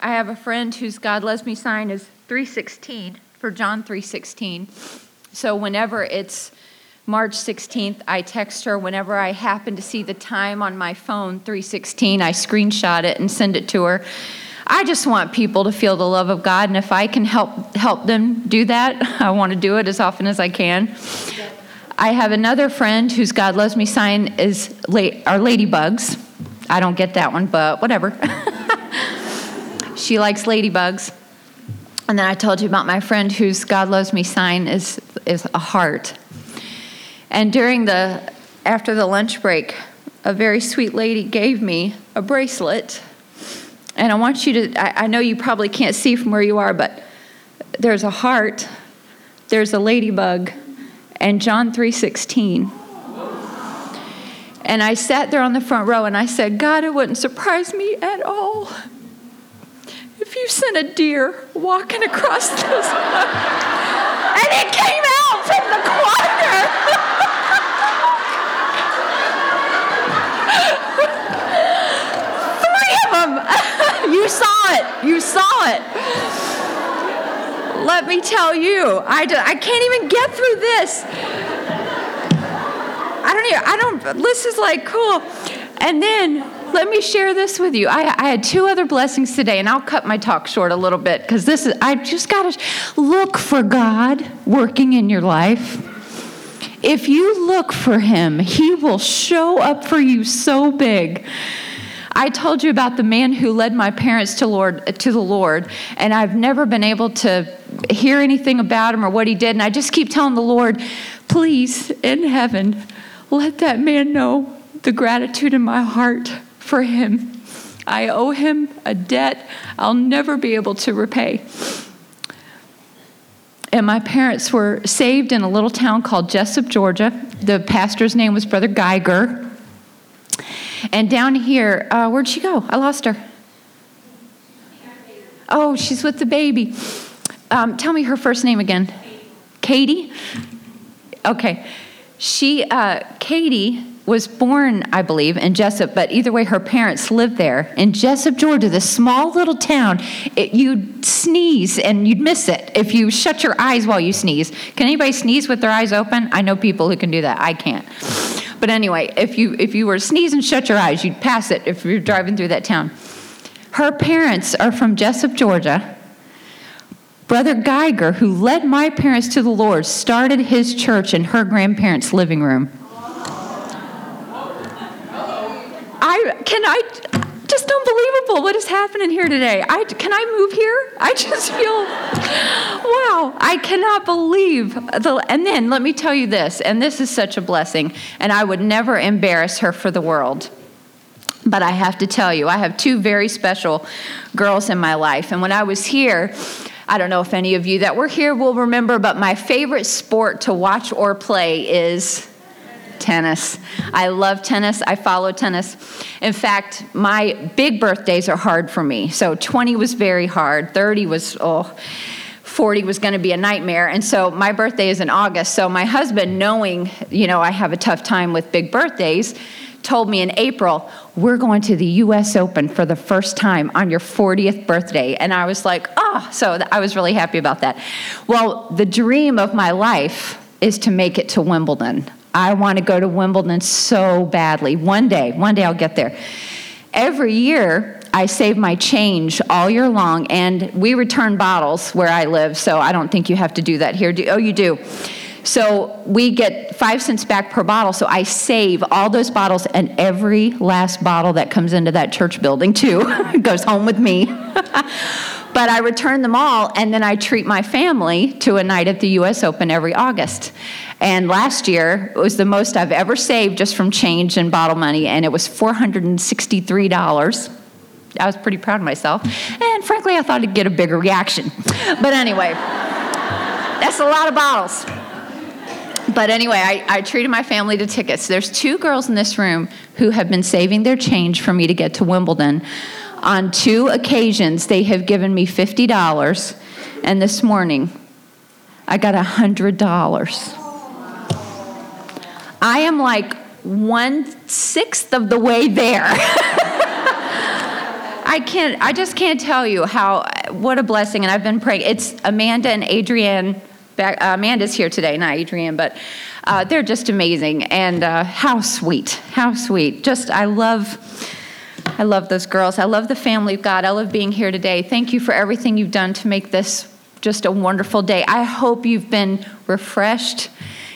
I have a friend whose God loves me sign is 316 for John 316. So whenever it's March 16th, I text her. Whenever I happen to see the time on my phone, 316, I screenshot it and send it to her. I just want people to feel the love of God, and if I can help help them do that, I want to do it as often as I can. I have another friend whose God loves me sign is our ladybugs. I don't get that one, but whatever. she likes ladybugs. And then I told you about my friend whose God loves me sign is is a heart. And during the after the lunch break, a very sweet lady gave me a bracelet. And I want you to I, I know you probably can't see from where you are, but there's a heart, there's a ladybug, and John 3:16. And I sat there on the front row and I said, God, it wouldn't surprise me at all if you sent a deer walking across this. and it came out from the corner. Three of them. you saw it. You saw it. Let me tell you, I, do, I can't even get through this. I don't even, I don't, this is like cool. And then let me share this with you. I, I, had two other blessings today, and I'll cut my talk short a little bit because this is, I just got to look for God working in your life. If you look for Him, He will show up for you so big. I told you about the man who led my parents to Lord to the Lord, and I've never been able to hear anything about him or what he did, and I just keep telling the Lord, please, in heaven, let that man know the gratitude in my heart for him. I owe him a debt I'll never be able to repay. And my parents were saved in a little town called Jesup, Georgia. The pastor's name was Brother Geiger. And down here, uh, where'd she go? I lost her. Oh, she's with the baby. Um, tell me her first name again. Katie? Okay. She, uh, Katie, was born, I believe, in Jesup, but either way, her parents lived there. In Jesup, Georgia, this small little town, it, you'd sneeze and you'd miss it if you shut your eyes while you sneeze. Can anybody sneeze with their eyes open? I know people who can do that. I can't. But anyway, if you if you were sneeze and shut your eyes, you'd pass it if you're driving through that town. Her parents are from Jesup, Georgia. Brother Geiger, who led my parents to the Lord, started his church in her grandparents' living room. I can I just unbelievable what is happening here today. I can I move here? I just feel wow, I cannot believe the and then let me tell you this, and this is such a blessing, and I would never embarrass her for the world. But I have to tell you, I have two very special girls in my life. And when I was here, I don't know if any of you that were here will remember, but my favorite sport to watch or play is tennis. I love tennis. I follow tennis. In fact, my big birthdays are hard for me. So 20 was very hard, 30 was, oh, 40 was going to be a nightmare. And so my birthday is in August. So my husband, knowing, you know, I have a tough time with big birthdays, told me in April, we're going to the US Open for the first time on your 40th birthday. And I was like, oh, so I was really happy about that. Well, the dream of my life is to make it to Wimbledon. I want to go to Wimbledon so badly. One day, one day I'll get there. Every year, I save my change all year long, and we return bottles where I live, so I don't think you have to do that here. Do, oh, you do. So we get five cents back per bottle. So I save all those bottles, and every last bottle that comes into that church building, too, goes home with me. but I return them all, and then I treat my family to a night at the U.S. Open every August. And last year it was the most I've ever saved just from change and bottle money, and it was $463. I was pretty proud of myself. And frankly, I thought I'd get a bigger reaction. But anyway, that's a lot of bottles. But anyway, I, I, treated my family to tickets. There's two girls in this room who have been saving their change for me to get to Wimbledon. On two occasions, they have given me $50, and this morning, I got $100. I am like one sixth of the way there. I can't, I just can't tell you how, what a blessing. And I've been praying. It's Amanda and Adrienne. Back, uh, Amanda's here today, not Adrienne, but uh, they're just amazing. And uh, how sweet, how sweet. Just, I love, I love those girls. I love the family of God. I love being here today. Thank you for everything you've done to make this just a wonderful day. I hope you've been refreshed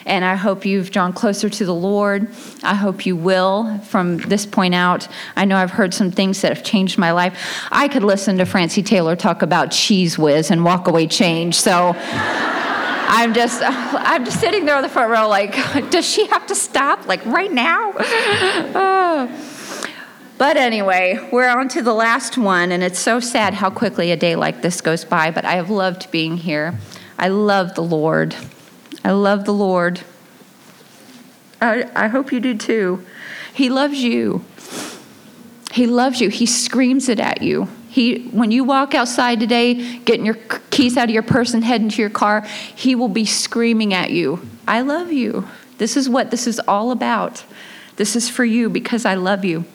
and I hope you've drawn closer to the Lord. I hope you will from this point out. I know I've heard some things that have changed my life. I could listen to Francie Taylor talk about Cheez Whiz and walk away change. So I'm just I'm just sitting there on the front row like, does she have to stop like right now? oh. But anyway, we're on to the last one, and it's so sad how quickly a day like this goes by, but I have loved being here. I love the Lord. I love the Lord. I, I hope you do too. He loves you. He loves you. He screams it at you. He, when you walk outside today, getting your keys out of your purse and heading to your car, he will be screaming at you, I love you. This is what this is all about. This is for you because I love you.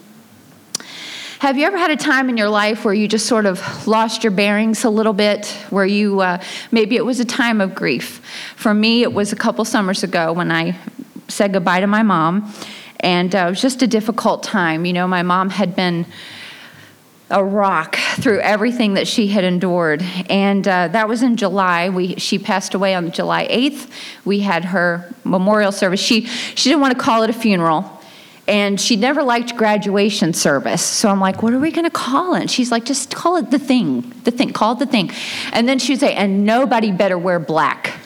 Have you ever had a time in your life where you just sort of lost your bearings a little bit, where you uh, maybe it was a time of grief? For me, it was a couple summers ago when I said goodbye to my mom, and uh, it was just a difficult time. You know, my mom had been a rock through everything that she had endured. And uh, that was in July. We, she passed away on July 8th. We had her memorial service. She, she didn't want to call it a funeral and she never liked graduation service. So I'm like, what are we going to call it? And she's like, just call it the thing, the thing, call it the thing. And then she'd say, and nobody better wear black.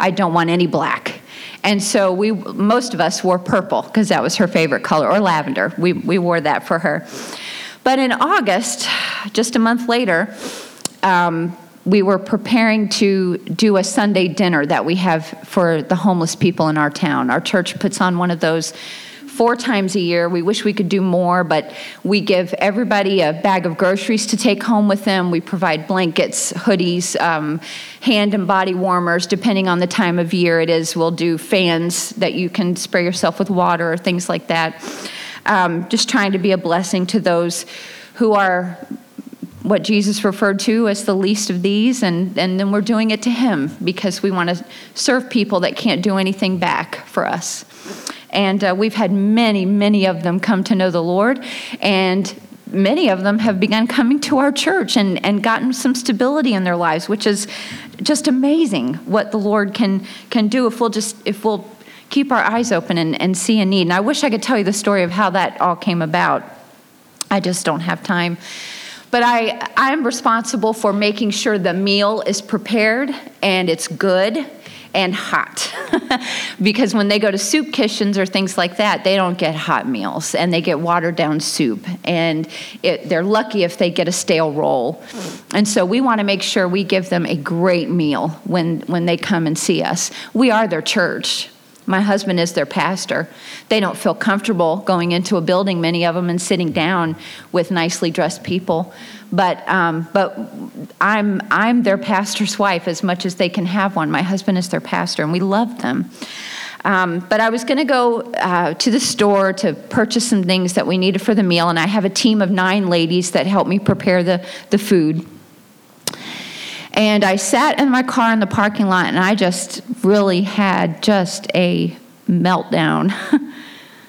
I don't want any black. And so we, most of us wore purple because that was her favorite color, or lavender. We, we wore that for her. But in August, just a month later, um, we were preparing to do a Sunday dinner that we have for the homeless people in our town. Our church puts on one of those four times a year. We wish we could do more, but we give everybody a bag of groceries to take home with them. We provide blankets, hoodies, um, hand and body warmers, depending on the time of year it is. We'll do fans that you can spray yourself with water or things like that. Um, just trying to be a blessing to those who are what Jesus referred to as the least of these, and, and then we're doing it to Him because we want to serve people that can't do anything back for us. And uh, we've had many, many of them come to know the Lord. And many of them have begun coming to our church and, and gotten some stability in their lives, which is just amazing what the Lord can, can do if we'll just, if we'll keep our eyes open and, and see a need. And I wish I could tell you the story of how that all came about. I just don't have time. But I, I'm responsible for making sure the meal is prepared and it's good and hot. because when they go to soup kitchens or things like that, they don't get hot meals and they get watered down soup. And it, they're lucky if they get a stale roll. And so we want to make sure we give them a great meal when, when they come and see us. We are their church. My husband is their pastor. They don't feel comfortable going into a building, many of them, and sitting down with nicely dressed people. But, um, but I'm, I'm their pastor's wife as much as they can have one. My husband is their pastor, and we love them. Um, but I was going to go uh, to the store to purchase some things that we needed for the meal, and I have a team of nine ladies that help me prepare the, the food. And I sat in my car in the parking lot, and I just really had just a meltdown.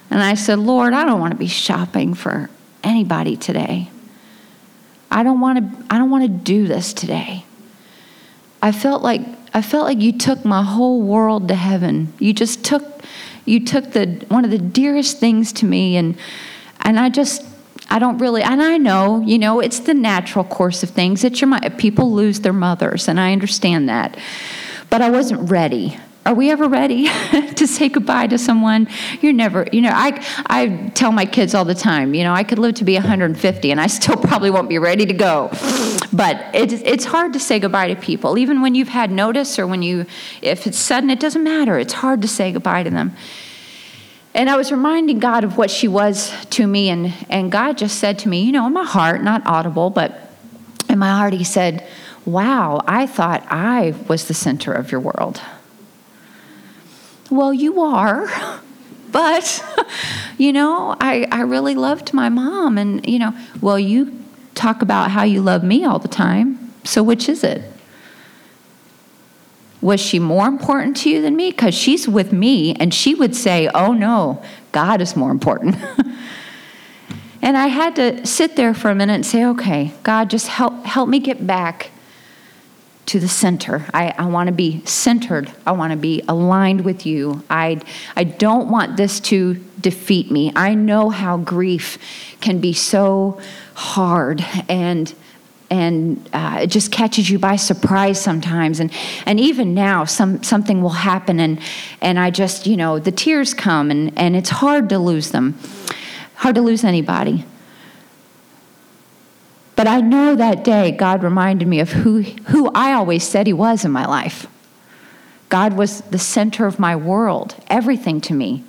and I said, Lord, I don't want to be shopping for anybody today. I don't want to I don't want to do this today. I felt like I felt like you took my whole world to heaven. You just took you took the one of the dearest things to me and and I just I don't really and I know, you know, it's the natural course of things. It's your people lose their mothers and I understand that. But I wasn't ready are we ever ready to say goodbye to someone? You're never, you know, I, I tell my kids all the time, you know, I could live to be 150 and I still probably won't be ready to go. But it's, it's hard to say goodbye to people. Even when you've had notice or when you, if it's sudden, it doesn't matter. It's hard to say goodbye to them. And I was reminding God of what she was to me, and, and God just said to me, you know, in my heart, not audible, but in my heart, He said, Wow, I thought I was the center of your world. Well, you are. But, you know, I, I really loved my mom. And, you know, well, you talk about how you love me all the time. So which is it? Was she more important to you than me? Because she's with me, and she would say, Oh no, God is more important. and I had to sit there for a minute and say, Okay, God, just help, help me get back to the center. I, I want to be centered. I want to be aligned with you. I, I don't want this to defeat me. I know how grief can be so hard and and uh, it just catches you by surprise sometimes and and even now some something will happen and and I just you know the tears come and and it's hard to lose them hard to lose anybody but I know that day God reminded me of who who I always said he was in my life God was the center of my world everything to me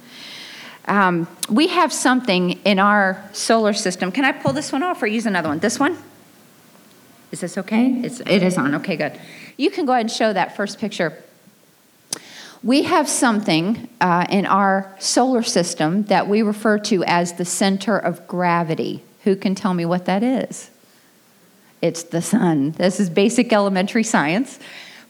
um, we have something in our solar system can I pull this one off or use another one this one is this okay? It's, it is on. Okay, good. You can go ahead and show that first picture. We have something uh, in our solar system that we refer to as the center of gravity. Who can tell me what that is? It's the sun. This is basic elementary science,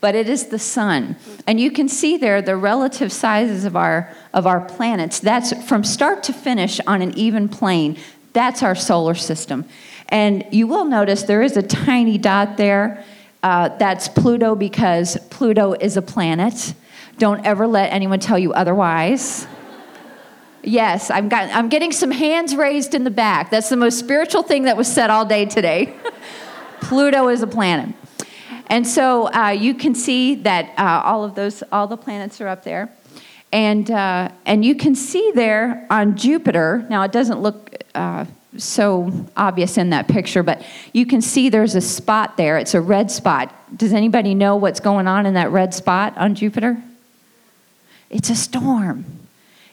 but it is the sun. And you can see there the relative sizes of our, of our planets. That's from start to finish on an even plane. That's our solar system. And you will notice there is a tiny dot there. Uh, that's Pluto because Pluto is a planet. Don't ever let anyone tell you otherwise. Yes, I'm, got, I'm getting some hands raised in the back. That's the most spiritual thing that was said all day today. Pluto is a planet. And so uh, you can see that uh, all of those, all the planets are up there. And, uh, and you can see there on Jupiter, now it doesn't look uh, so obvious in that picture, but you can see there's a spot there. It's a red spot. Does anybody know what's going on in that red spot on Jupiter? It's a storm.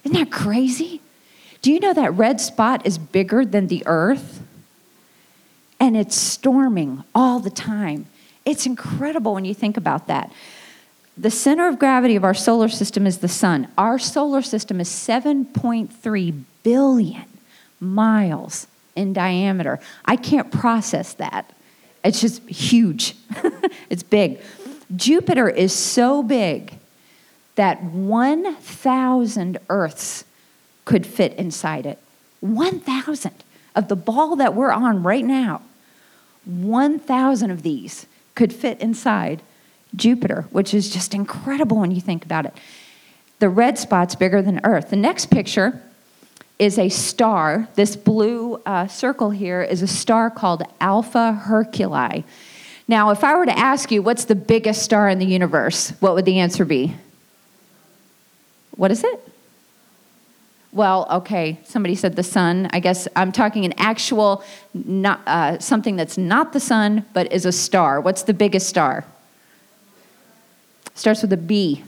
Isn't that crazy? Do you know that red spot is bigger than the Earth? And it's storming all the time. It's incredible when you think about that. The center of gravity of our solar system is the sun. Our solar system is 7.3 billion miles in diameter. I can't process that. It's just huge, it's big. Jupiter is so big that 1,000 Earths could fit inside it. 1,000 of the ball that we're on right now, 1,000 of these could fit inside Jupiter, which is just incredible when you think about it. The red spot's bigger than Earth. The next picture is a star. This blue uh, circle here is a star called Alpha Herculi. Now, if I were to ask you what's the biggest star in the universe, what would the answer be? What is it? Well, okay, somebody said the sun. I guess I'm talking an actual, not, uh, something that's not the sun, but is a star. What's the biggest star? Starts with a B.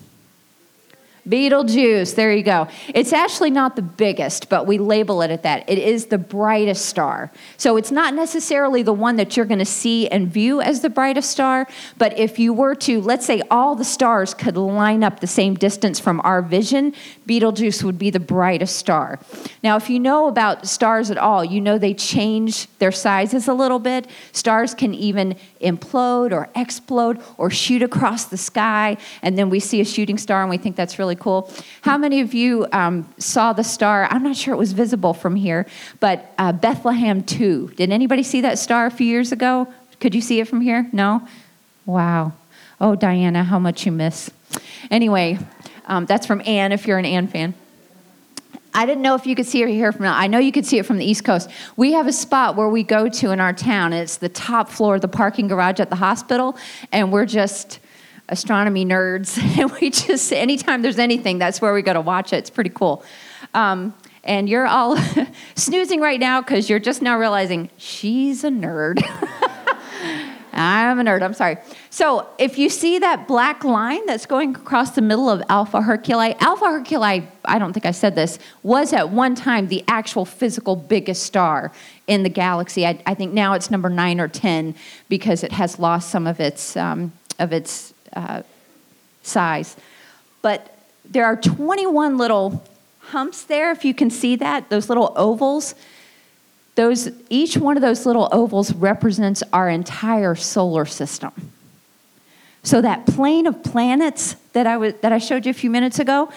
Betelgeuse, there you go. It's actually not the biggest, but we label it at that. It is the brightest star. So it's not necessarily the one that you're going to see and view as the brightest star, but if you were to, let's say all the stars could line up the same distance from our vision, Betelgeuse would be the brightest star. Now, if you know about stars at all, you know they change their sizes a little bit. Stars can even implode or explode or shoot across the sky, and then we see a shooting star and we think that's really cool. How many of you um, saw the star? I'm not sure it was visible from here, but uh, Bethlehem 2. Did anybody see that star a few years ago? Could you see it from here? No? Wow. Oh, Diana, how much you miss. Anyway, um, that's from Anne if you're an Anne fan. I didn't know if you could see it here from. now. I know you could see it from the East Coast. We have a spot where we go to in our town. It's the top floor of the parking garage at the hospital, and we're just astronomy nerds. And we just anytime there's anything, that's where we go to watch it. It's pretty cool. Um, and you're all snoozing right now because you're just now realizing she's a nerd. I'm a nerd, I'm sorry. So, if you see that black line that's going across the middle of Alpha Herculi, Alpha Herculi, I don't think I said this, was at one time the actual physical biggest star in the galaxy. I, I think now it's number nine or 10 because it has lost some of its, um, of its uh, size. But there are 21 little humps there, if you can see that, those little ovals those, each one of those little ovals represents our entire solar system. So that plane of planets that I, that I showed you a few minutes ago,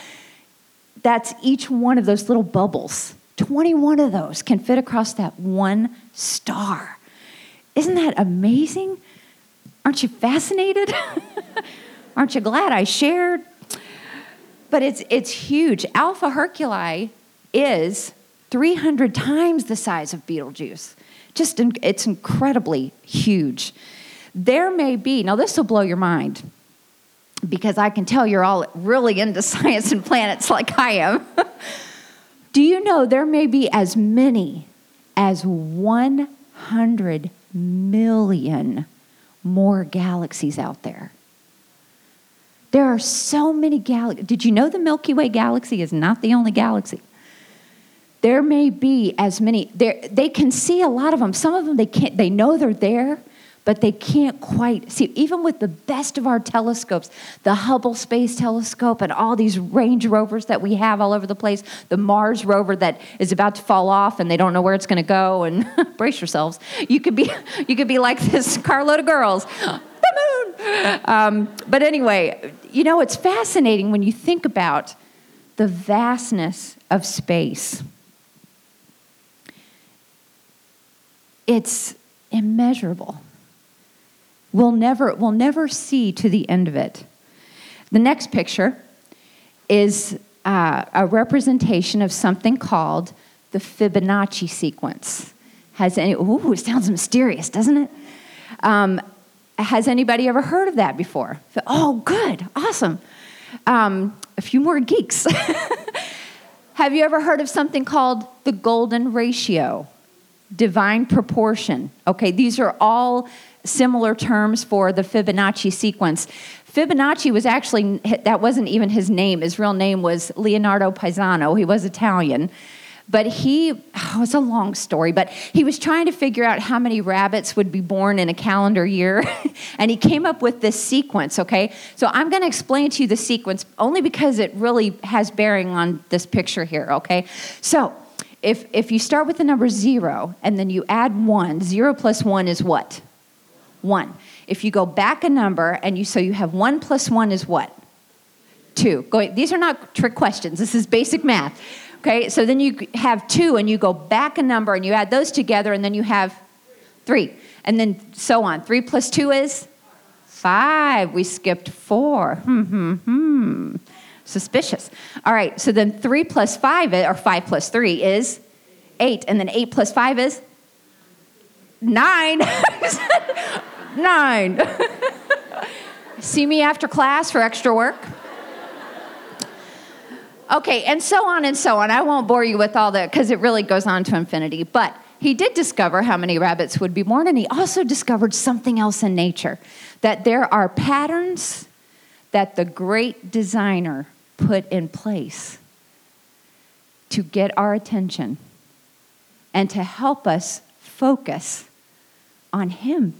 that's each one of those little bubbles. 21 of those can fit across that one star. Isn't that amazing? Aren't you fascinated? Aren't you glad I shared? But it's, it's huge. Alpha Herculi is 300 times the size of Betelgeuse. Just, it's incredibly huge. There may be, now this will blow your mind because I can tell you're all really into science and planets like I am. Do you know there may be as many as 100 million more galaxies out there? There are so many galaxies. Did you know the Milky Way galaxy is not the only galaxy? There may be as many. They can see a lot of them. Some of them they can't. They know they're there, but they can't quite see. Even with the best of our telescopes, the Hubble Space Telescope and all these range rovers that we have all over the place, the Mars rover that is about to fall off and they don't know where it's going to go, and brace yourselves. You could be, you could be like this carload of girls. The moon. Um, but anyway, you know, it's fascinating when you think about the vastness of space. It's immeasurable. We'll never, we'll never see to the end of it. The next picture is uh, a representation of something called the Fibonacci sequence. Has any, ooh, it sounds mysterious, doesn't it? Um, has anybody ever heard of that before? Oh, good, awesome. Um, a few more geeks. Have you ever heard of something called the golden ratio? Divine proportion. Okay, these are all similar terms for the Fibonacci sequence. Fibonacci was actually, that wasn't even his name. His real name was Leonardo Pisano. He was Italian. But he, oh, it's a long story, but he was trying to figure out how many rabbits would be born in a calendar year. and he came up with this sequence, okay? So I'm going to explain to you the sequence only because it really has bearing on this picture here, okay? So if, if you start with the number zero and then you add one, zero plus one is what? One. If you go back a number and you so you have one plus one is what? Two. Go, these are not trick questions. This is basic math. Okay, so then you have two and you go back a number and you add those together and then you have three. And then so on. Three plus two is five. We skipped four. Hmm, hmm, hmm. Suspicious. All right, so then three plus five, or five plus three is eight. And then eight plus five is nine. nine. See me after class for extra work? Okay, and so on and so on. I won't bore you with all that because it really goes on to infinity. But he did discover how many rabbits would be born, and he also discovered something else in nature that there are patterns that the great designer put in place to get our attention and to help us focus on him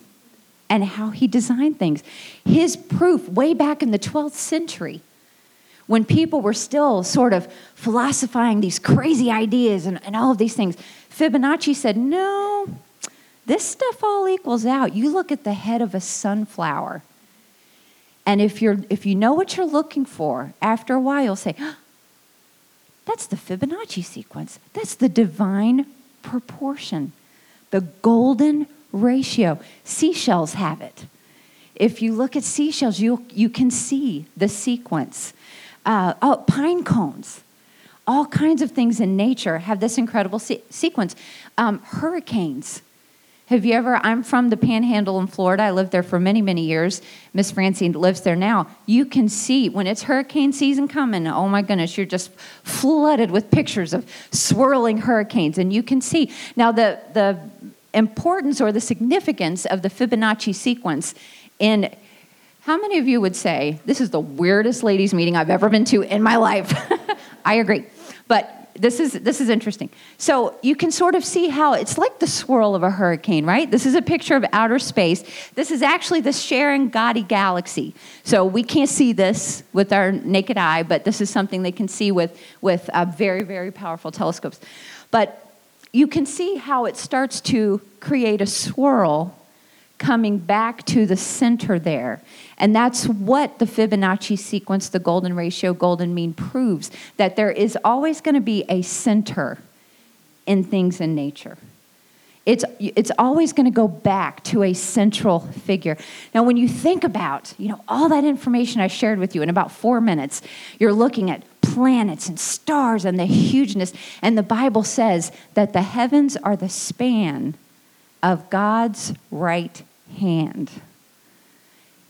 and how he designed things. His proof, way back in the 12th century, when people were still sort of philosophizing these crazy ideas and, and all of these things, Fibonacci said, No, this stuff all equals out. You look at the head of a sunflower. And if, you're, if you know what you're looking for, after a while you'll say, That's the Fibonacci sequence. That's the divine proportion, the golden ratio. Seashells have it. If you look at seashells, you, you can see the sequence. Uh, oh, pine cones. All kinds of things in nature have this incredible se- sequence. Um, hurricanes. Have you ever? I'm from the Panhandle in Florida. I lived there for many, many years. Miss Francine lives there now. You can see when it's hurricane season coming. Oh my goodness, you're just flooded with pictures of swirling hurricanes, and you can see now the the importance or the significance of the Fibonacci sequence in how many of you would say this is the weirdest ladies meeting I've ever been to in my life? I agree. But this is this is interesting. So you can sort of see how it's like the swirl of a hurricane, right? This is a picture of outer space. This is actually the Sharon-Gotti galaxy. So we can't see this with our naked eye, but this is something they can see with with uh, very very powerful telescopes. But you can see how it starts to create a swirl coming back to the center there. And that's what the Fibonacci sequence, the golden ratio, golden mean proves that there is always going to be a center in things in nature. It's, it's always going to go back to a central figure. Now, when you think about, you know, all that information I shared with you in about four minutes, you're looking at planets and stars and the hugeness. And the Bible says that the heavens are the span of God's right hand.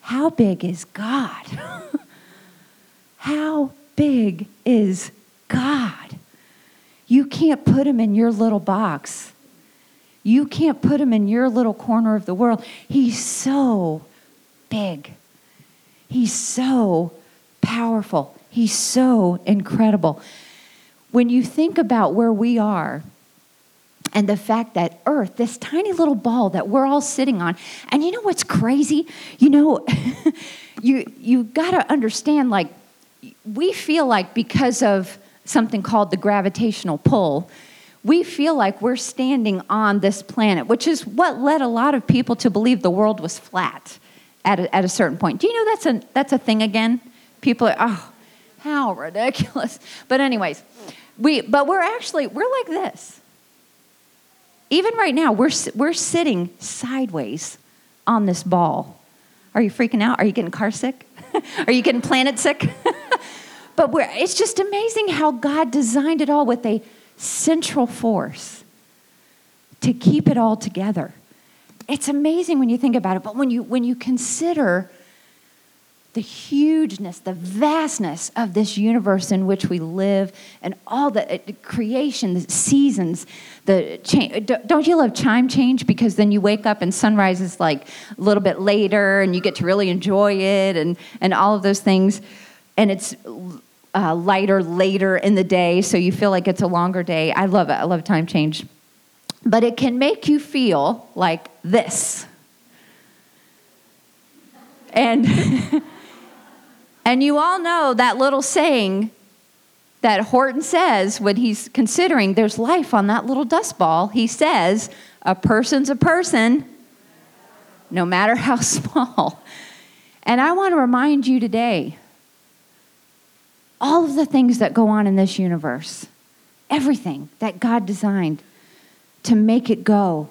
How big is God? How big is God? You can't put him in your little box. You can't put him in your little corner of the world. He's so big. He's so powerful. He's so incredible. When you think about where we are and the fact that Earth, this tiny little ball that we're all sitting on, and you know what's crazy? You know, you you got to understand like we feel like because of something called the gravitational pull, we feel like we're standing on this planet, which is what led a lot of people to believe the world was flat at a, at a certain point. Do you know that's a that's a thing again? People are, oh, how ridiculous. But anyways, we but we're actually we're like this. Even right now, we're we're sitting sideways on this ball. Are you freaking out? Are you getting car sick? are you getting planet sick? but it's just amazing how God designed it all with a central force to keep it all together. It's amazing when you think about it, but when you when you consider the hugeness, the vastness of this universe in which we live, and all the uh, creation, the seasons, the change. Don't you love chime change? Because then you wake up and sunrise is like a little bit later, and you get to really enjoy it, and and all of those things. And it's uh, lighter later in the day, so you feel like it's a longer day. I love it. I love time change, but it can make you feel like this. And And you all know that little saying that Horton says when he's considering there's life on that little dust ball. He says, A person's a person, no matter how small. And I want to remind you today all of the things that go on in this universe, everything that God designed to make it go,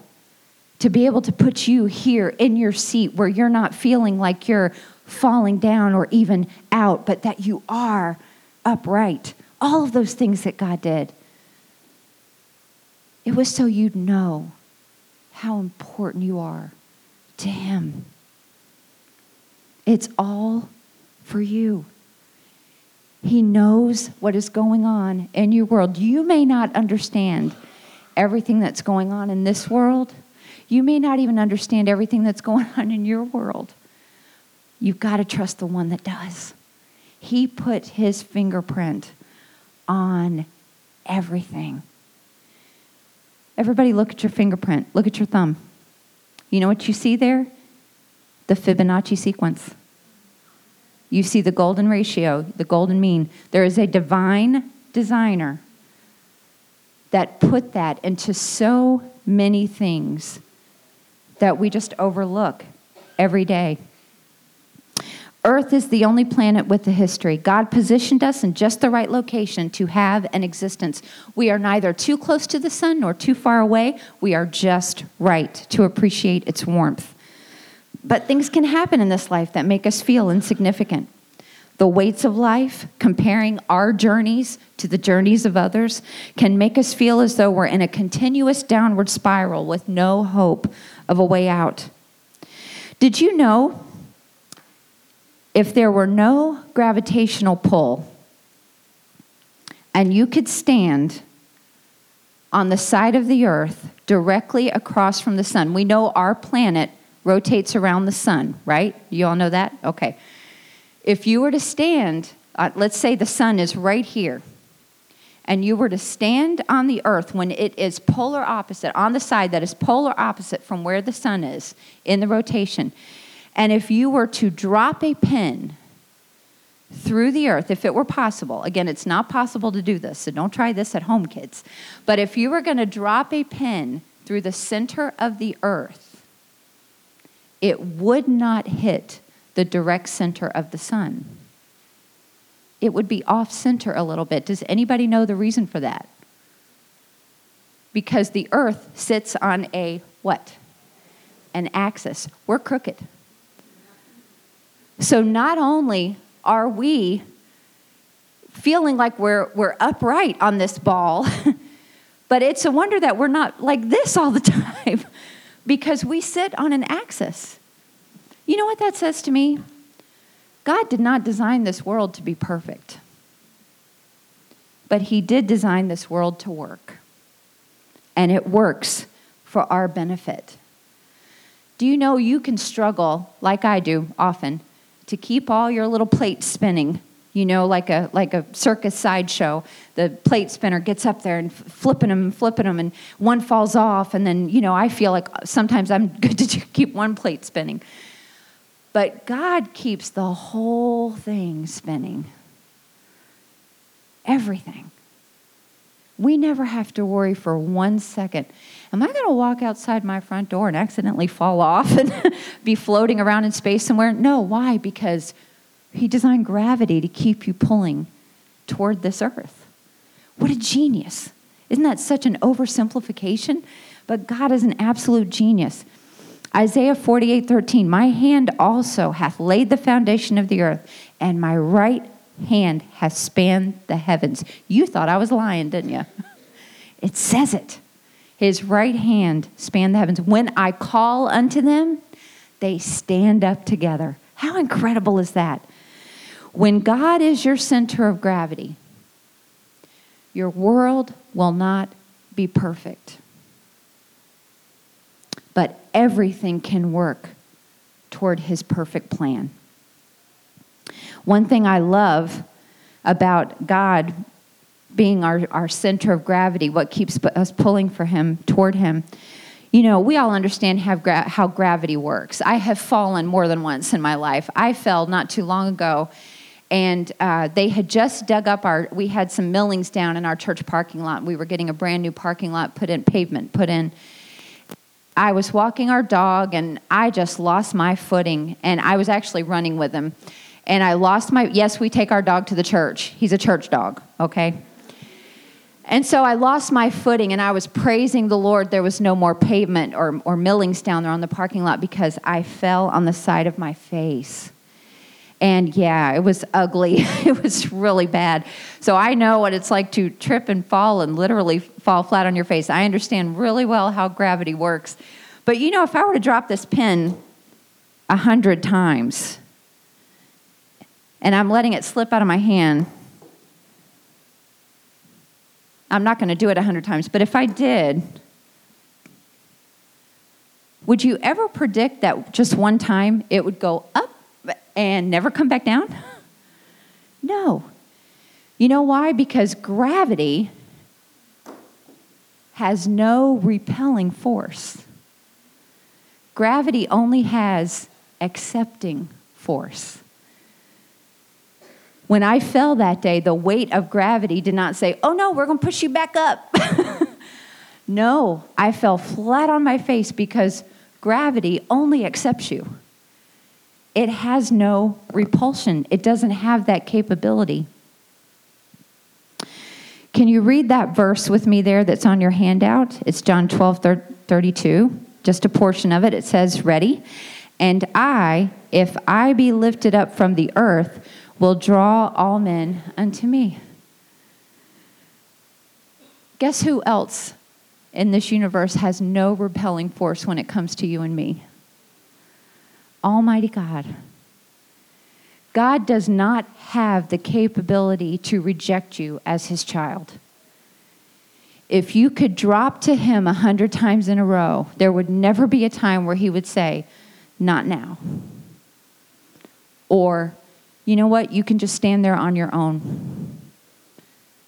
to be able to put you here in your seat where you're not feeling like you're falling down or even out, but that you are upright. All of those things that God did. It was so you'd know how important you are to Him. It's all for you. He knows what is going on in your world. You may not understand everything that's going on in this world. You may not even understand everything that's going on in your world. You've got to trust the one that does. He put his fingerprint on everything. Everybody, look at your fingerprint. Look at your thumb. You know what you see there? The Fibonacci sequence. You see the golden ratio, the golden mean. There is a divine designer that put that into so many things that we just overlook every day. Earth is the only planet with a history. God positioned us in just the right location to have an existence. We are neither too close to the sun nor too far away. We are just right to appreciate its warmth. But things can happen in this life that make us feel insignificant. The weights of life, comparing our journeys to the journeys of others, can make us feel as though we're in a continuous downward spiral with no hope of a way out. Did you know if there were no gravitational pull and you could stand on the side of the earth directly across from the sun, we know our planet rotates around the sun, right? You all know that? Okay. If you were to stand, uh, let's say the sun is right here, and you were to stand on the earth when it is polar opposite, on the side that is polar opposite from where the sun is in the rotation, and if you were to drop a pin through the earth, if it were possible, again, it's not possible to do this, so don't try this at home, kids. But if you were going to drop a pin through the center of the earth, it would not hit the direct center of the sun. It would be off center a little bit. Does anybody know the reason for that? Because the earth sits on a what? An axis. We're crooked. So not only are we feeling like we're, we're upright on this ball, but it's a wonder that we're not like this all the time because we sit on an axis. You know what that says to me? God did not design this world to be perfect, but He did design this world to work. And it works for our benefit. Do you know you can struggle, like I do often, to keep all your little plates spinning you know, like a like a circus sideshow. The plate spinner gets up there and flipping them, flipping them, and one falls off, and then you know, I feel like uh, sometimes I'm good to keep one plate spinning. But God keeps the whole thing spinning. Everything. We never have to worry for one second. Am I going to walk outside my front door and accidentally fall off and be floating around in space somewhere? No. Why? Because He designed gravity to keep you pulling toward this earth. What a genius. Isn't that such an oversimplification? But God is an absolute genius. Isaiah 48 13, my hand also hath laid the foundation of the earth, and my right hand hath spanned the heavens. You thought I was lying, didn't you? It says it. His right hand spanned the heavens. When I call unto them, they stand up together. How incredible is that? When God is your center of gravity, your world will not be perfect but everything can work toward his perfect plan. One thing I love about God being our, our center of gravity, what keeps us pulling for him toward him. You know, we all understand how, gra- how gravity works. I have fallen more than once in my life. I fell not too long ago, and uh, they had just dug up our. We had some millings down in our church parking lot. We were getting a brand new parking lot put in, pavement put in, I was walking our dog and I just lost my footing and I was actually running with him. And I lost my, yes, we take our dog to the church. He's a church dog, okay? And so I lost my footing and I was praising the Lord. There was no more pavement or, or millings down there on the parking lot because I fell on the side of my face. And yeah, it was ugly. it was really bad. So I know what it's like to trip and fall and literally fall flat on your face. I understand really well how gravity works. But you know, if I were to drop this pin a hundred times and I'm letting it slip out of my hand, I'm not going to do it a hundred times, but if I did, would you ever predict that just one time it would go up and never come back down? No. You know why? Because gravity has no repelling force. Gravity only has accepting force. When I fell that day, the weight of gravity did not say, Oh no, we're going to push you back up. no, I fell flat on my face because gravity only accepts you it has no repulsion, it doesn't have that capability. Can you read that verse with me there that's on your handout? It's John 12 32, just a portion of it. It says, Ready? And I, if I be lifted up from the earth, will draw all men unto me. Guess who else in this universe has no repelling force when it comes to you and me? Almighty God. God does not have the capability to reject you as his child. If you could drop to him a hundred times in a row, there would never be a time where he would say, Not now. Or, you know what, you can just stand there on your own.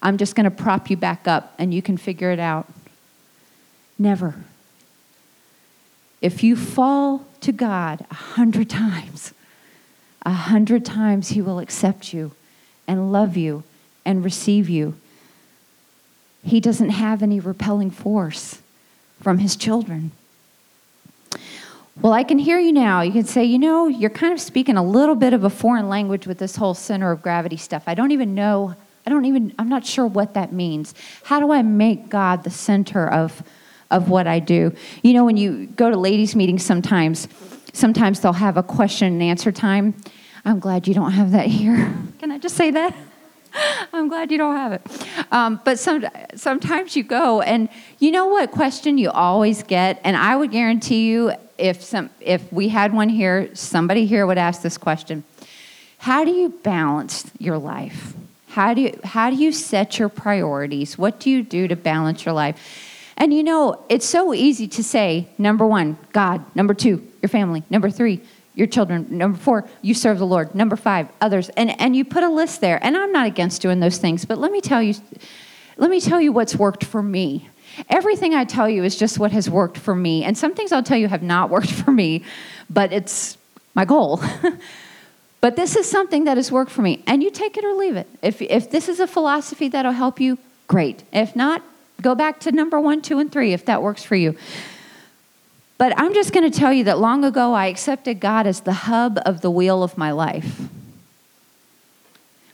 I'm just going to prop you back up and you can figure it out. Never. If you fall to God a hundred times, a hundred times He will accept you and love you and receive you. He doesn't have any repelling force from his children. Well, I can hear you now. You can say, you know, you're kind of speaking a little bit of a foreign language with this whole center of gravity stuff. I don't even know, I don't even, I'm not sure what that means. How do I make God the center of, of what I do? You know, when you go to ladies' meetings sometimes, sometimes they'll have a question and answer time. I'm glad you don't have that here. Can I just say that? I'm glad you don't have it. Um, but some, sometimes you go, and you know what question you always get? And I would guarantee you, if, some, if we had one here, somebody here would ask this question How do you balance your life? How do you, how do you set your priorities? What do you do to balance your life? And you know, it's so easy to say number one, God, number two, your family, number three, your children. Number four, you serve the Lord. Number five, others. And, and you put a list there. And I'm not against doing those things, but let me tell you, let me tell you what's worked for me. Everything I tell you is just what has worked for me. And some things I'll tell you have not worked for me, but it's my goal. but this is something that has worked for me. And you take it or leave it. If, if this is a philosophy that'll help you, great. If not, go back to number one, two, and three if that works for you. But I'm just going to tell you that long ago I accepted God as the hub of the wheel of my life.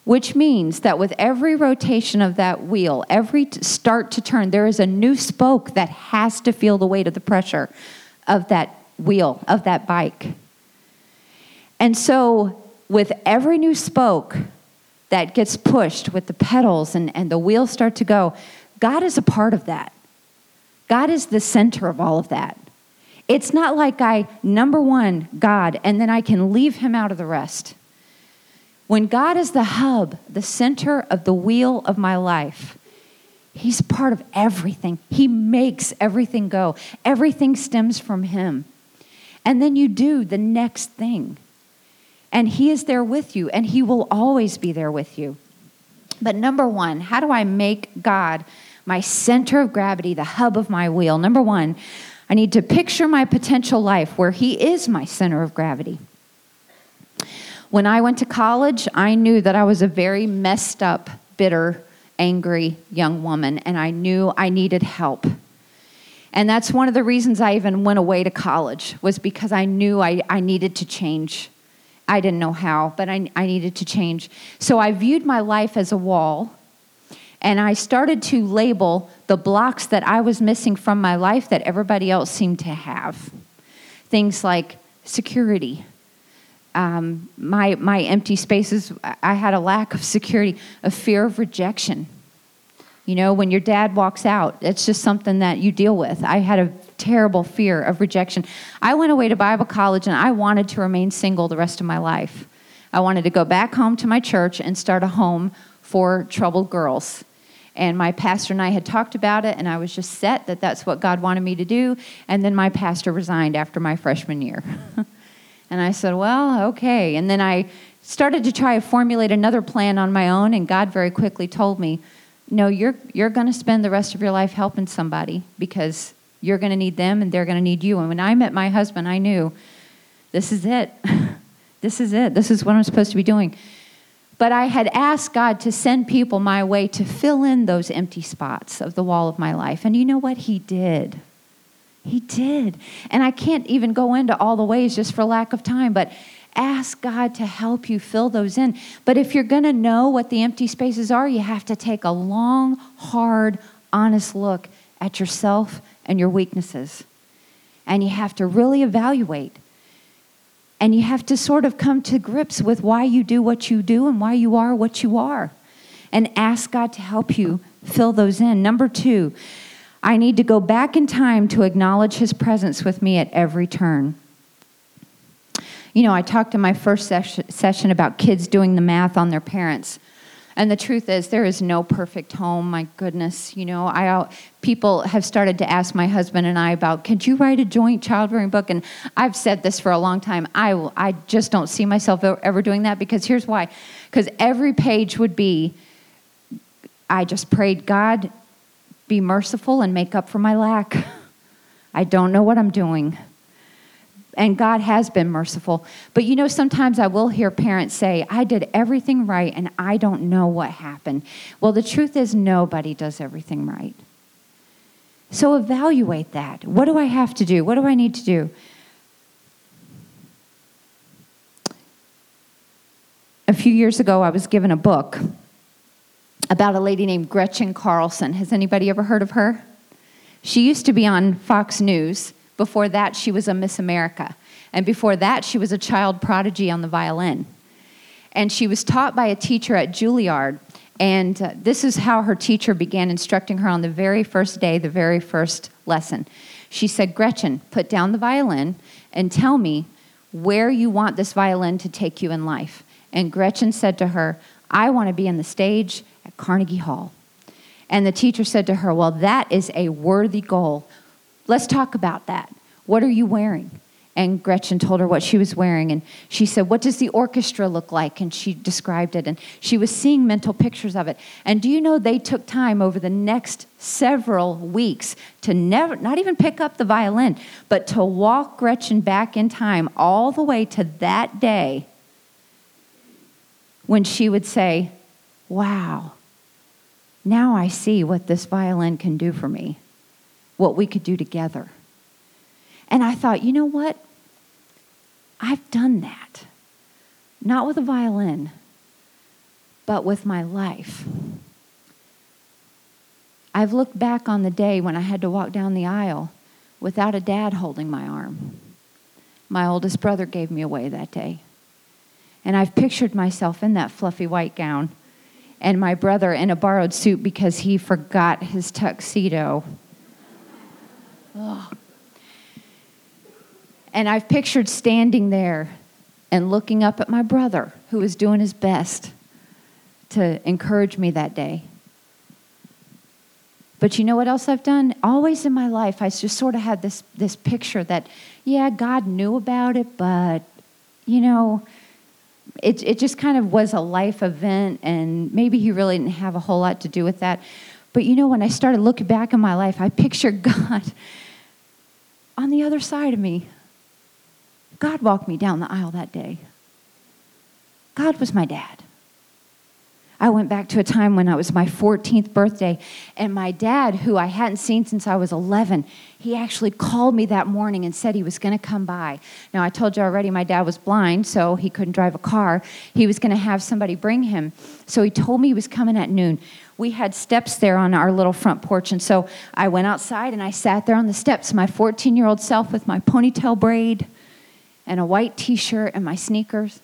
Which means that with every rotation of that wheel, every start to turn, there is a new spoke that has to feel the weight of the pressure of that wheel, of that bike. And so, with every new spoke that gets pushed with the pedals and, and the wheels start to go, God is a part of that. God is the center of all of that. It's not like I, number one, God, and then I can leave him out of the rest. When God is the hub, the center of the wheel of my life, He's part of everything. He makes everything go. Everything stems from Him. And then you do the next thing. And He is there with you, and He will always be there with you. But number one, how do I make God my center of gravity, the hub of my wheel? Number one, I need to picture my potential life where He is my center of gravity. When I went to college, I knew that I was a very messed up, bitter, angry young woman, and I knew I needed help. And that's one of the reasons I even went away to college, was because I knew I, I needed to change. I didn't know how, but I, I needed to change. So I viewed my life as a wall and I started to label the blocks that I was missing from my life that everybody else seemed to have. Things like security. Um, my, my empty spaces, I had a lack of security, a fear of rejection. You know, when your dad walks out, it's just something that you deal with. I had a terrible fear of rejection. I went away to Bible college and I wanted to remain single the rest of my life. I wanted to go back home to my church and start a home for troubled girls. And my pastor and I had talked about it, and I was just set that that's what God wanted me to do. And then my pastor resigned after my freshman year. and I said, Well, okay. And then I started to try to formulate another plan on my own, and God very quickly told me, No, you're, you're going to spend the rest of your life helping somebody because you're going to need them and they're going to need you. And when I met my husband, I knew this is it. this is it. This is what I'm supposed to be doing. But I had asked God to send people my way to fill in those empty spots of the wall of my life. And you know what? He did. He did. And I can't even go into all the ways just for lack of time, but ask God to help you fill those in. But if you're going to know what the empty spaces are, you have to take a long, hard, honest look at yourself and your weaknesses. And you have to really evaluate and you have to sort of come to grips with why you do what you do and why you are what you are. And ask God to help you fill those in. Number two, I need to go back in time to acknowledge His presence with me at every turn. You know, I talked in my first session about kids doing the math on their parents. And the truth is, there is no perfect home. My goodness, you know, I people have started to ask my husband and I about, could you write a joint childbearing book? And I've said this for a long time. I I just don't see myself ever doing that because here's why. Because every page would be, I just prayed, God, be merciful and make up for my lack. I don't know what I'm doing. And God has been merciful. But you know, sometimes I will hear parents say, I did everything right and I don't know what happened. Well, the truth is, nobody does everything right. So evaluate that. What do I have to do? What do I need to do? A few years ago, I was given a book about a lady named Gretchen Carlson. Has anybody ever heard of her? She used to be on Fox News. Before that, she was a Miss America. And before that, she was a child prodigy on the violin. And she was taught by a teacher at Juilliard. And uh, this is how her teacher began instructing her on the very first day, the very first lesson. She said, Gretchen, put down the violin and tell me where you want this violin to take you in life. And Gretchen said to her, I want to be on the stage at Carnegie Hall. And the teacher said to her, Well, that is a worthy goal. Let's talk about that. What are you wearing? And Gretchen told her what she was wearing. And she said, What does the orchestra look like? And she described it. And she was seeing mental pictures of it. And do you know they took time over the next several weeks to never, not even pick up the violin, but to walk Gretchen back in time all the way to that day when she would say, Wow, now I see what this violin can do for me, what we could do together. And I thought, you know what? I've done that. Not with a violin, but with my life. I've looked back on the day when I had to walk down the aisle without a dad holding my arm. My oldest brother gave me away that day. And I've pictured myself in that fluffy white gown and my brother in a borrowed suit because he forgot his tuxedo. Ugh. And I've pictured standing there and looking up at my brother who was doing his best to encourage me that day. But you know what else I've done? Always in my life, I just sort of had this, this picture that, yeah, God knew about it, but, you know, it, it just kind of was a life event, and maybe he really didn't have a whole lot to do with that. But you know, when I started looking back in my life, I pictured God on the other side of me. God walked me down the aisle that day. God was my dad. I went back to a time when it was my 14th birthday, and my dad, who I hadn't seen since I was 11, he actually called me that morning and said he was going to come by. Now, I told you already my dad was blind, so he couldn't drive a car. He was going to have somebody bring him. So he told me he was coming at noon. We had steps there on our little front porch, and so I went outside and I sat there on the steps, my 14 year old self with my ponytail braid and a white t shirt and my sneakers.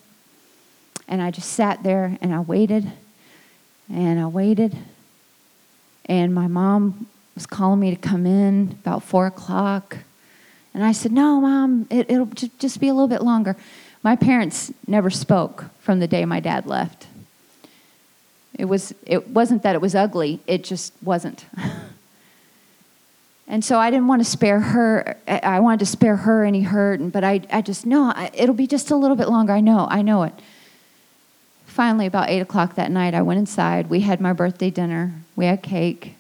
And I just sat there and I waited and I waited, and my mom was calling me to come in about four o'clock. And I said, No, mom, it, will just be a little bit longer. My parents never spoke from the day my dad left. It, was, it wasn't that it was ugly, it just wasn't. and so I didn't want to spare her. I wanted to spare her any hurt, but I, I just, no, it'll be just a little bit longer. I know, I know it finally, about 8 o'clock that night, I went inside. We had my birthday dinner, we had cake.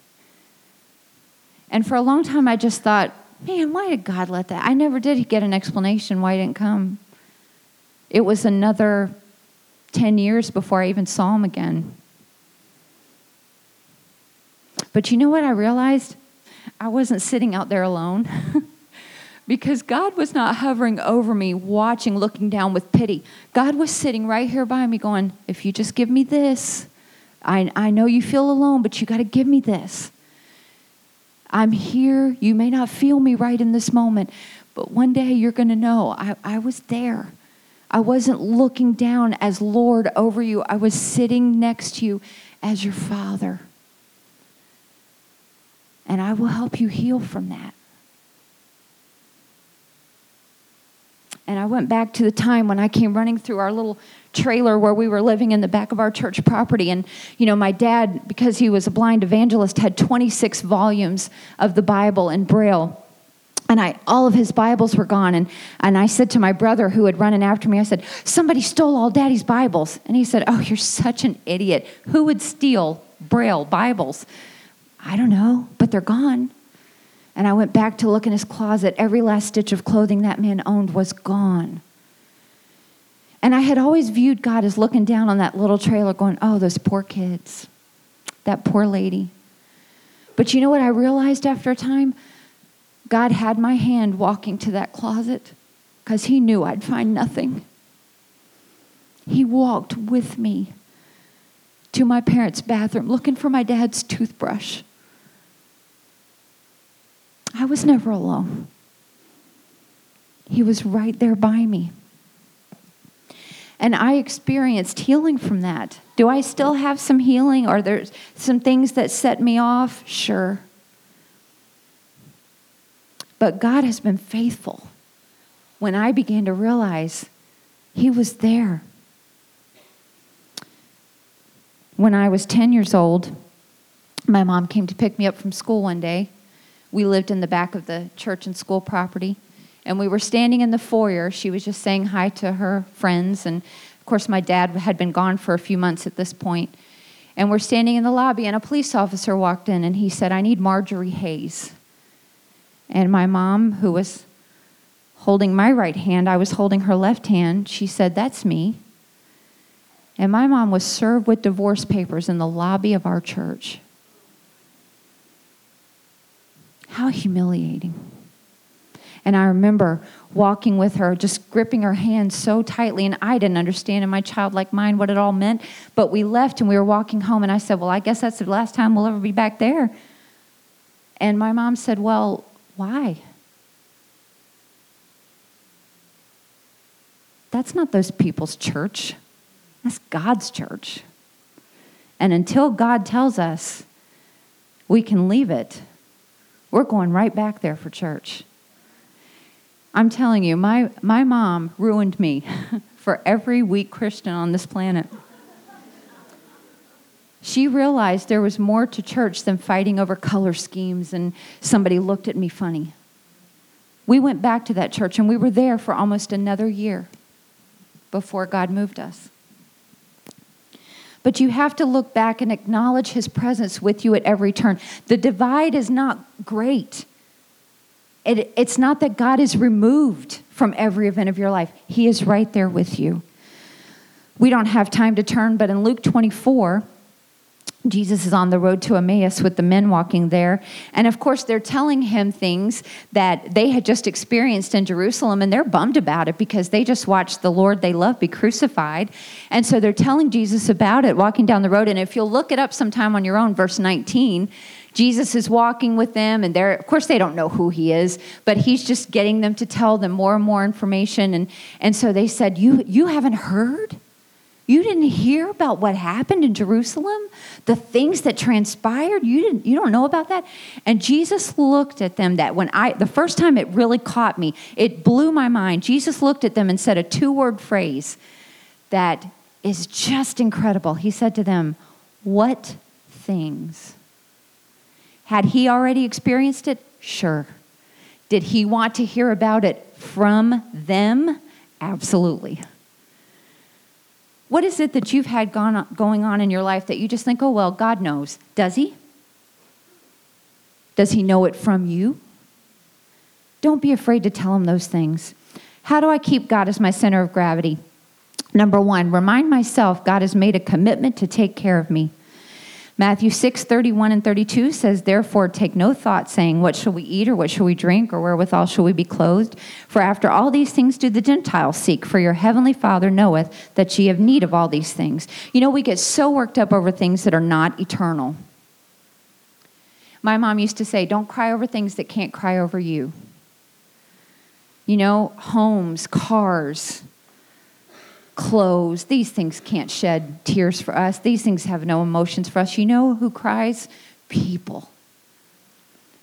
And for a long time, I just thought, man, why did God let that? I never did get an explanation why he didn't come. It was another 10 years before I even saw him again. But you know what I realized? I wasn't sitting out there alone. because God was not hovering over me, watching, looking down with pity. God was sitting right here by me, going, If you just give me this, I, I know you feel alone, but you got to give me this. I'm here. You may not feel me right in this moment, but one day you're going to know I, I was there. I wasn't looking down as Lord over you, I was sitting next to you as your Father. And I will help you heal from that. And I went back to the time when I came running through our little trailer where we were living in the back of our church property. And, you know, my dad, because he was a blind evangelist, had 26 volumes of the Bible in Braille. And I, all of his Bibles were gone. And, and I said to my brother who had run in after me, I said, Somebody stole all daddy's Bibles. And he said, Oh, you're such an idiot. Who would steal Braille Bibles? I don't know, but they're gone. And I went back to look in his closet. Every last stitch of clothing that man owned was gone. And I had always viewed God as looking down on that little trailer, going, Oh, those poor kids, that poor lady. But you know what I realized after a time? God had my hand walking to that closet because He knew I'd find nothing. He walked with me to my parents' bathroom looking for my dad's toothbrush. I was never alone. He was right there by me. And I experienced healing from that. Do I still have some healing? Are there some things that set me off? Sure. But God has been faithful when I began to realize He was there. When I was 10 years old, my mom came to pick me up from school one day. We lived in the back of the church and school property. And we were standing in the foyer. She was just saying hi to her friends. And of course, my dad had been gone for a few months at this point. And we're standing in the lobby, and a police officer walked in and he said, I need Marjorie Hayes. And my mom, who was holding my right hand, I was holding her left hand, she said, That's me. And my mom was served with divorce papers in the lobby of our church. How humiliating. And I remember walking with her, just gripping her hand so tightly. And I didn't understand in my childlike mind what it all meant. But we left and we were walking home. And I said, Well, I guess that's the last time we'll ever be back there. And my mom said, Well, why? That's not those people's church. That's God's church. And until God tells us we can leave it, we're going right back there for church. I'm telling you, my, my mom ruined me for every weak Christian on this planet. She realized there was more to church than fighting over color schemes and somebody looked at me funny. We went back to that church and we were there for almost another year before God moved us. But you have to look back and acknowledge his presence with you at every turn. The divide is not great. It, it's not that God is removed from every event of your life, He is right there with you. We don't have time to turn, but in Luke 24, Jesus is on the road to Emmaus with the men walking there. And of course, they're telling him things that they had just experienced in Jerusalem, and they're bummed about it because they just watched the Lord they love be crucified. And so they're telling Jesus about it walking down the road. And if you'll look it up sometime on your own, verse 19, Jesus is walking with them, and they're, of course, they don't know who he is, but he's just getting them to tell them more and more information. And, and so they said, you, you haven't heard? You didn't hear about what happened in Jerusalem? The things that transpired? You didn't you don't know about that? And Jesus looked at them that when I the first time it really caught me, it blew my mind. Jesus looked at them and said a two-word phrase that is just incredible. He said to them, "What things?" Had he already experienced it? Sure. Did he want to hear about it from them? Absolutely. What is it that you've had going on in your life that you just think, oh, well, God knows? Does He? Does He know it from you? Don't be afraid to tell Him those things. How do I keep God as my center of gravity? Number one, remind myself God has made a commitment to take care of me. Matthew 6, 31 and 32 says, Therefore, take no thought, saying, What shall we eat, or what shall we drink, or wherewithal shall we be clothed? For after all these things do the Gentiles seek, for your heavenly Father knoweth that ye have need of all these things. You know, we get so worked up over things that are not eternal. My mom used to say, Don't cry over things that can't cry over you. You know, homes, cars, clothes. These things can't shed tears for us. These things have no emotions for us. You know who cries? People.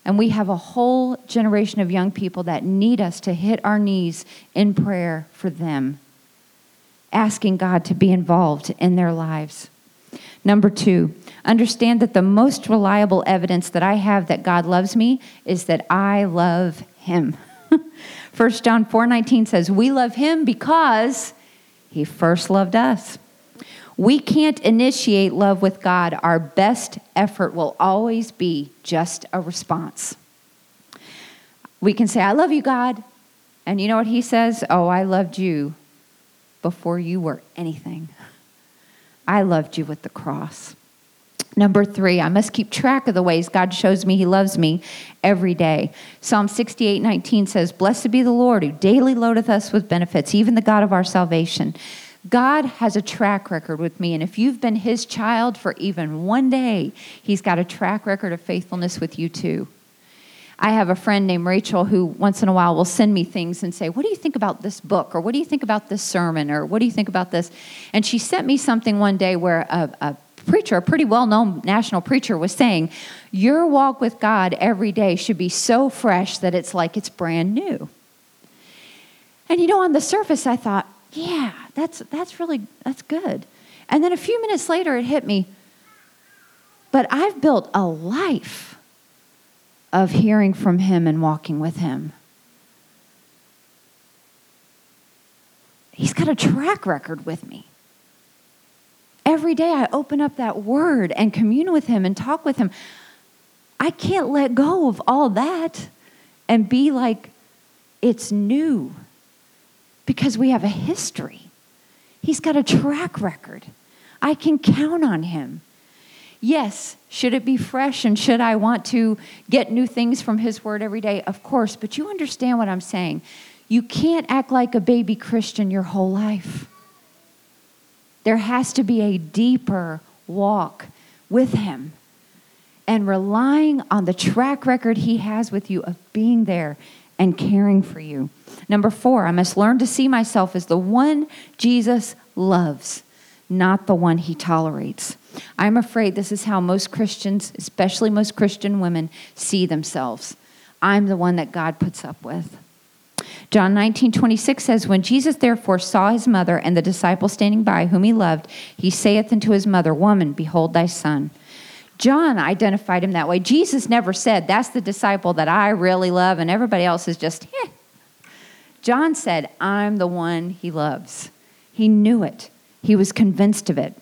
And we have a whole generation of young people that need us to hit our knees in prayer for them, asking God to be involved in their lives. Number two, understand that the most reliable evidence that I have that God loves me is that I love Him. 1 John 4:19 says, "We love him because he first loved us. We can't initiate love with God. Our best effort will always be just a response. We can say, I love you, God. And you know what he says? Oh, I loved you before you were anything. I loved you with the cross. Number three, I must keep track of the ways God shows me He loves me every day. Psalm 68 19 says, Blessed be the Lord who daily loadeth us with benefits, even the God of our salvation. God has a track record with me, and if you've been His child for even one day, He's got a track record of faithfulness with you too. I have a friend named Rachel who once in a while will send me things and say, What do you think about this book? Or what do you think about this sermon? Or what do you think about this? And she sent me something one day where a, a preacher, a pretty well known national preacher, was saying, Your walk with God every day should be so fresh that it's like it's brand new. And you know, on the surface, I thought, Yeah, that's, that's really, that's good. And then a few minutes later, it hit me, but I've built a life of hearing from Him and walking with Him. He's got a track record with me. Every day I open up that word and commune with Him and talk with Him. I can't let go of all that and be like, it's new because we have a history. He's got a track record. I can count on Him. Yes, should it be fresh and should I want to get new things from His Word every day? Of course, but you understand what I'm saying. You can't act like a baby Christian your whole life. There has to be a deeper walk with Him and relying on the track record He has with you of being there and caring for you. Number four, I must learn to see myself as the one Jesus loves, not the one He tolerates. I'm afraid this is how most Christians, especially most Christian women, see themselves. I'm the one that God puts up with. John 19, 26 says, When Jesus therefore saw his mother and the disciple standing by, whom he loved, he saith unto his mother, Woman, behold thy son. John identified him that way. Jesus never said, That's the disciple that I really love, and everybody else is just, eh. John said, I'm the one he loves. He knew it, he was convinced of it.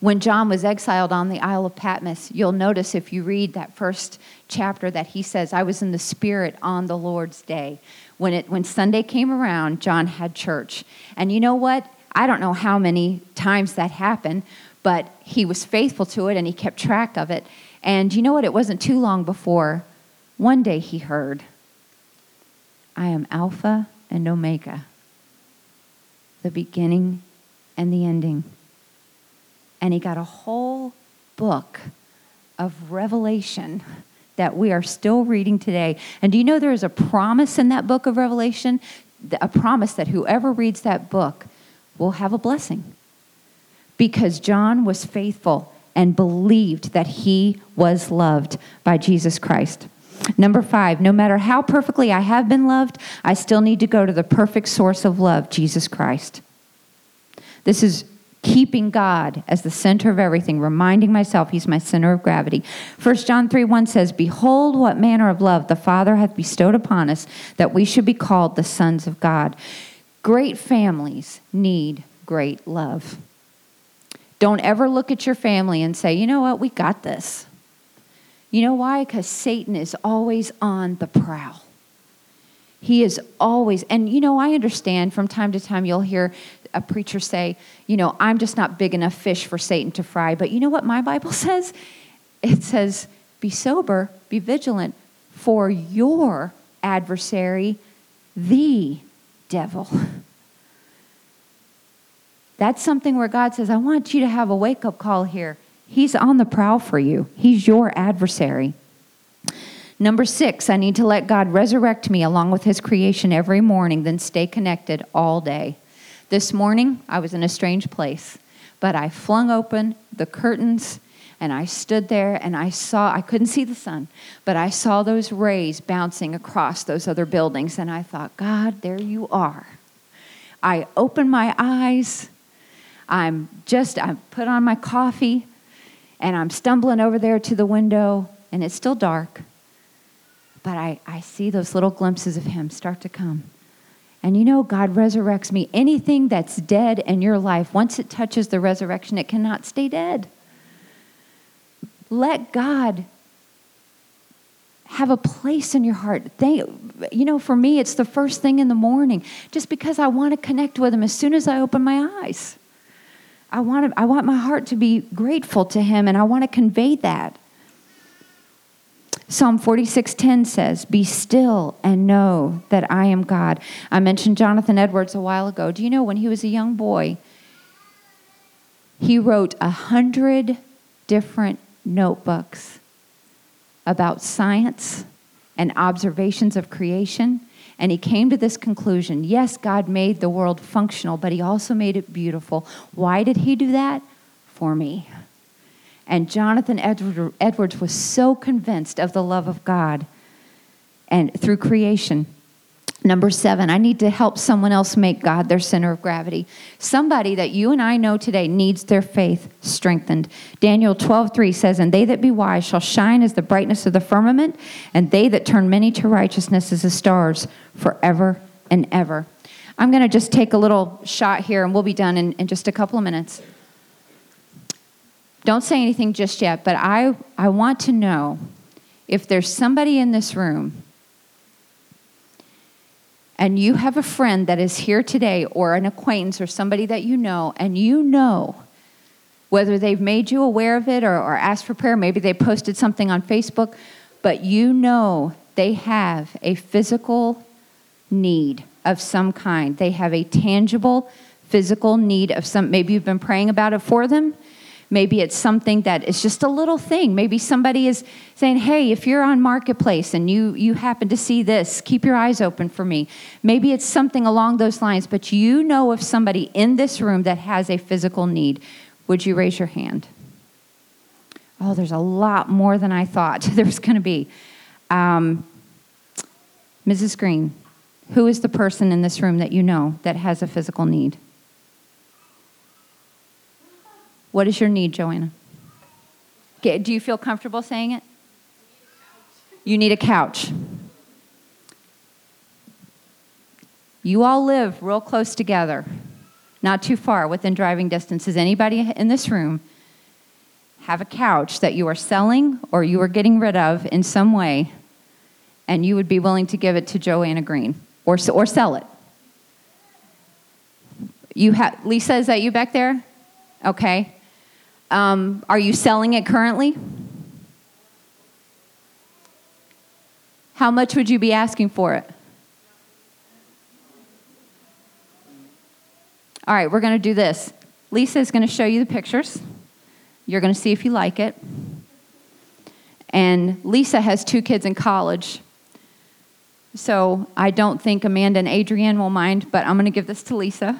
When John was exiled on the Isle of Patmos, you'll notice if you read that first chapter that he says, I was in the Spirit on the Lord's day. When, it, when Sunday came around, John had church. And you know what? I don't know how many times that happened, but he was faithful to it and he kept track of it. And you know what? It wasn't too long before one day he heard, I am Alpha and Omega, the beginning and the ending and he got a whole book of revelation that we are still reading today. And do you know there is a promise in that book of Revelation? A promise that whoever reads that book will have a blessing. Because John was faithful and believed that he was loved by Jesus Christ. Number five, no matter how perfectly I have been loved, I still need to go to the perfect source of love, Jesus Christ. This is keeping God as the center of everything, reminding myself He's my center of gravity. 1 John 3 1 says, Behold, what manner of love the Father hath bestowed upon us, that we should be called the sons of God. Great families need great love. Don't ever look at your family and say, you know what, we got this. You know why? Because Satan is always on the prowl. He is always, and you know, I understand from time to time you'll hear a preacher say, you know, I'm just not big enough fish for Satan to fry. But you know what my Bible says? It says, be sober, be vigilant, for your adversary, the devil. That's something where God says, I want you to have a wake up call here. He's on the prowl for you, He's your adversary. Number six, I need to let God resurrect me along with His creation every morning, then stay connected all day. This morning, I was in a strange place, but I flung open the curtains and I stood there and I saw, I couldn't see the sun, but I saw those rays bouncing across those other buildings and I thought, God, there you are. I opened my eyes. I'm just, I put on my coffee and I'm stumbling over there to the window and it's still dark. But I, I see those little glimpses of him start to come. And you know, God resurrects me. Anything that's dead in your life, once it touches the resurrection, it cannot stay dead. Let God have a place in your heart. They, you know, for me, it's the first thing in the morning, just because I want to connect with Him as soon as I open my eyes. I want, to, I want my heart to be grateful to Him, and I want to convey that. Psalm 46:10 says, "Be still and know that I am God." I mentioned Jonathan Edwards a while ago. Do you know when he was a young boy, he wrote a hundred different notebooks about science and observations of creation. And he came to this conclusion yes, God made the world functional, but he also made it beautiful. Why did he do that? For me. And Jonathan Edwards was so convinced of the love of God and through creation Number seven, I need to help someone else make God their center of gravity. Somebody that you and I know today needs their faith strengthened. Daniel 12, 3 says, And they that be wise shall shine as the brightness of the firmament, and they that turn many to righteousness as the stars forever and ever. I'm going to just take a little shot here, and we'll be done in, in just a couple of minutes. Don't say anything just yet, but I, I want to know if there's somebody in this room and you have a friend that is here today, or an acquaintance, or somebody that you know, and you know whether they've made you aware of it or, or asked for prayer, maybe they posted something on Facebook, but you know they have a physical need of some kind. They have a tangible physical need of some, maybe you've been praying about it for them Maybe it's something that is just a little thing. Maybe somebody is saying, hey, if you're on Marketplace and you, you happen to see this, keep your eyes open for me. Maybe it's something along those lines, but you know of somebody in this room that has a physical need. Would you raise your hand? Oh, there's a lot more than I thought there was going to be. Um, Mrs. Green, who is the person in this room that you know that has a physical need? What is your need, Joanna? Do you feel comfortable saying it? You need a couch. You all live real close together, not too far within driving distance. Does anybody in this room have a couch that you are selling or you are getting rid of in some way, and you would be willing to give it to Joanna Green or, or sell it? You have Lisa, is that you back there? Okay. Um, are you selling it currently? How much would you be asking for it? All right, we're going to do this. Lisa is going to show you the pictures. You're going to see if you like it. And Lisa has two kids in college. So I don't think Amanda and Adrienne will mind, but I'm going to give this to Lisa.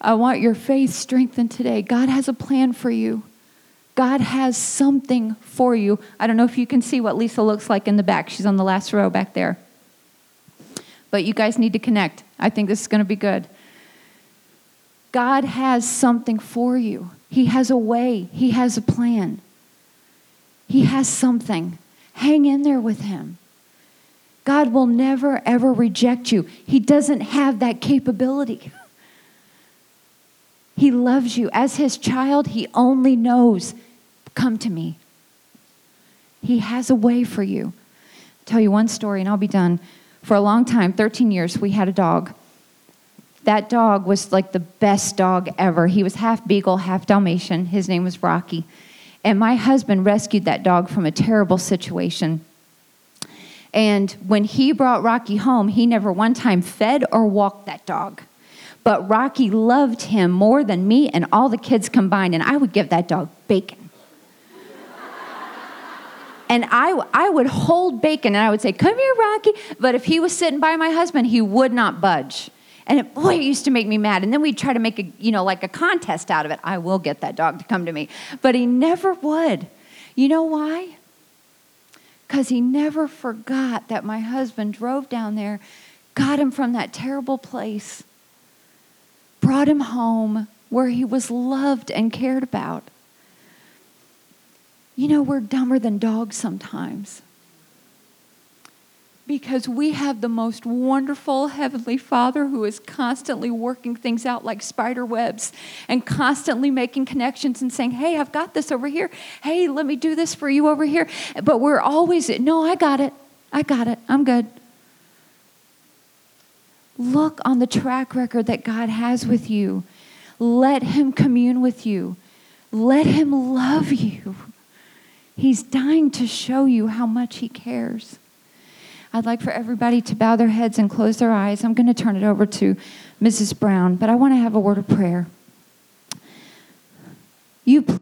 I want your faith strengthened today. God has a plan for you. God has something for you. I don't know if you can see what Lisa looks like in the back. She's on the last row back there. But you guys need to connect. I think this is going to be good. God has something for you. He has a way, He has a plan. He has something. Hang in there with Him. God will never, ever reject you. He doesn't have that capability. He loves you. As his child, he only knows, come to me. He has a way for you. I'll tell you one story and I'll be done. For a long time, 13 years, we had a dog. That dog was like the best dog ever. He was half beagle, half Dalmatian. His name was Rocky. And my husband rescued that dog from a terrible situation. And when he brought Rocky home, he never one time fed or walked that dog. But Rocky loved him more than me and all the kids combined, and I would give that dog bacon. and I, I would hold bacon and I would say, Come here, Rocky. But if he was sitting by my husband, he would not budge. And it, boy, it used to make me mad. And then we'd try to make a, you know, like a contest out of it. I will get that dog to come to me. But he never would. You know why? Because he never forgot that my husband drove down there, got him from that terrible place, brought him home where he was loved and cared about. You know, we're dumber than dogs sometimes because we have the most wonderful Heavenly Father who is constantly working things out like spider webs and constantly making connections and saying, Hey, I've got this over here. Hey, let me do this for you over here. But we're always, No, I got it. I got it. I'm good. Look on the track record that God has with you. Let Him commune with you. Let Him love you. He's dying to show you how much He cares. I'd like for everybody to bow their heads and close their eyes. I'm going to turn it over to Mrs. Brown, but I want to have a word of prayer. You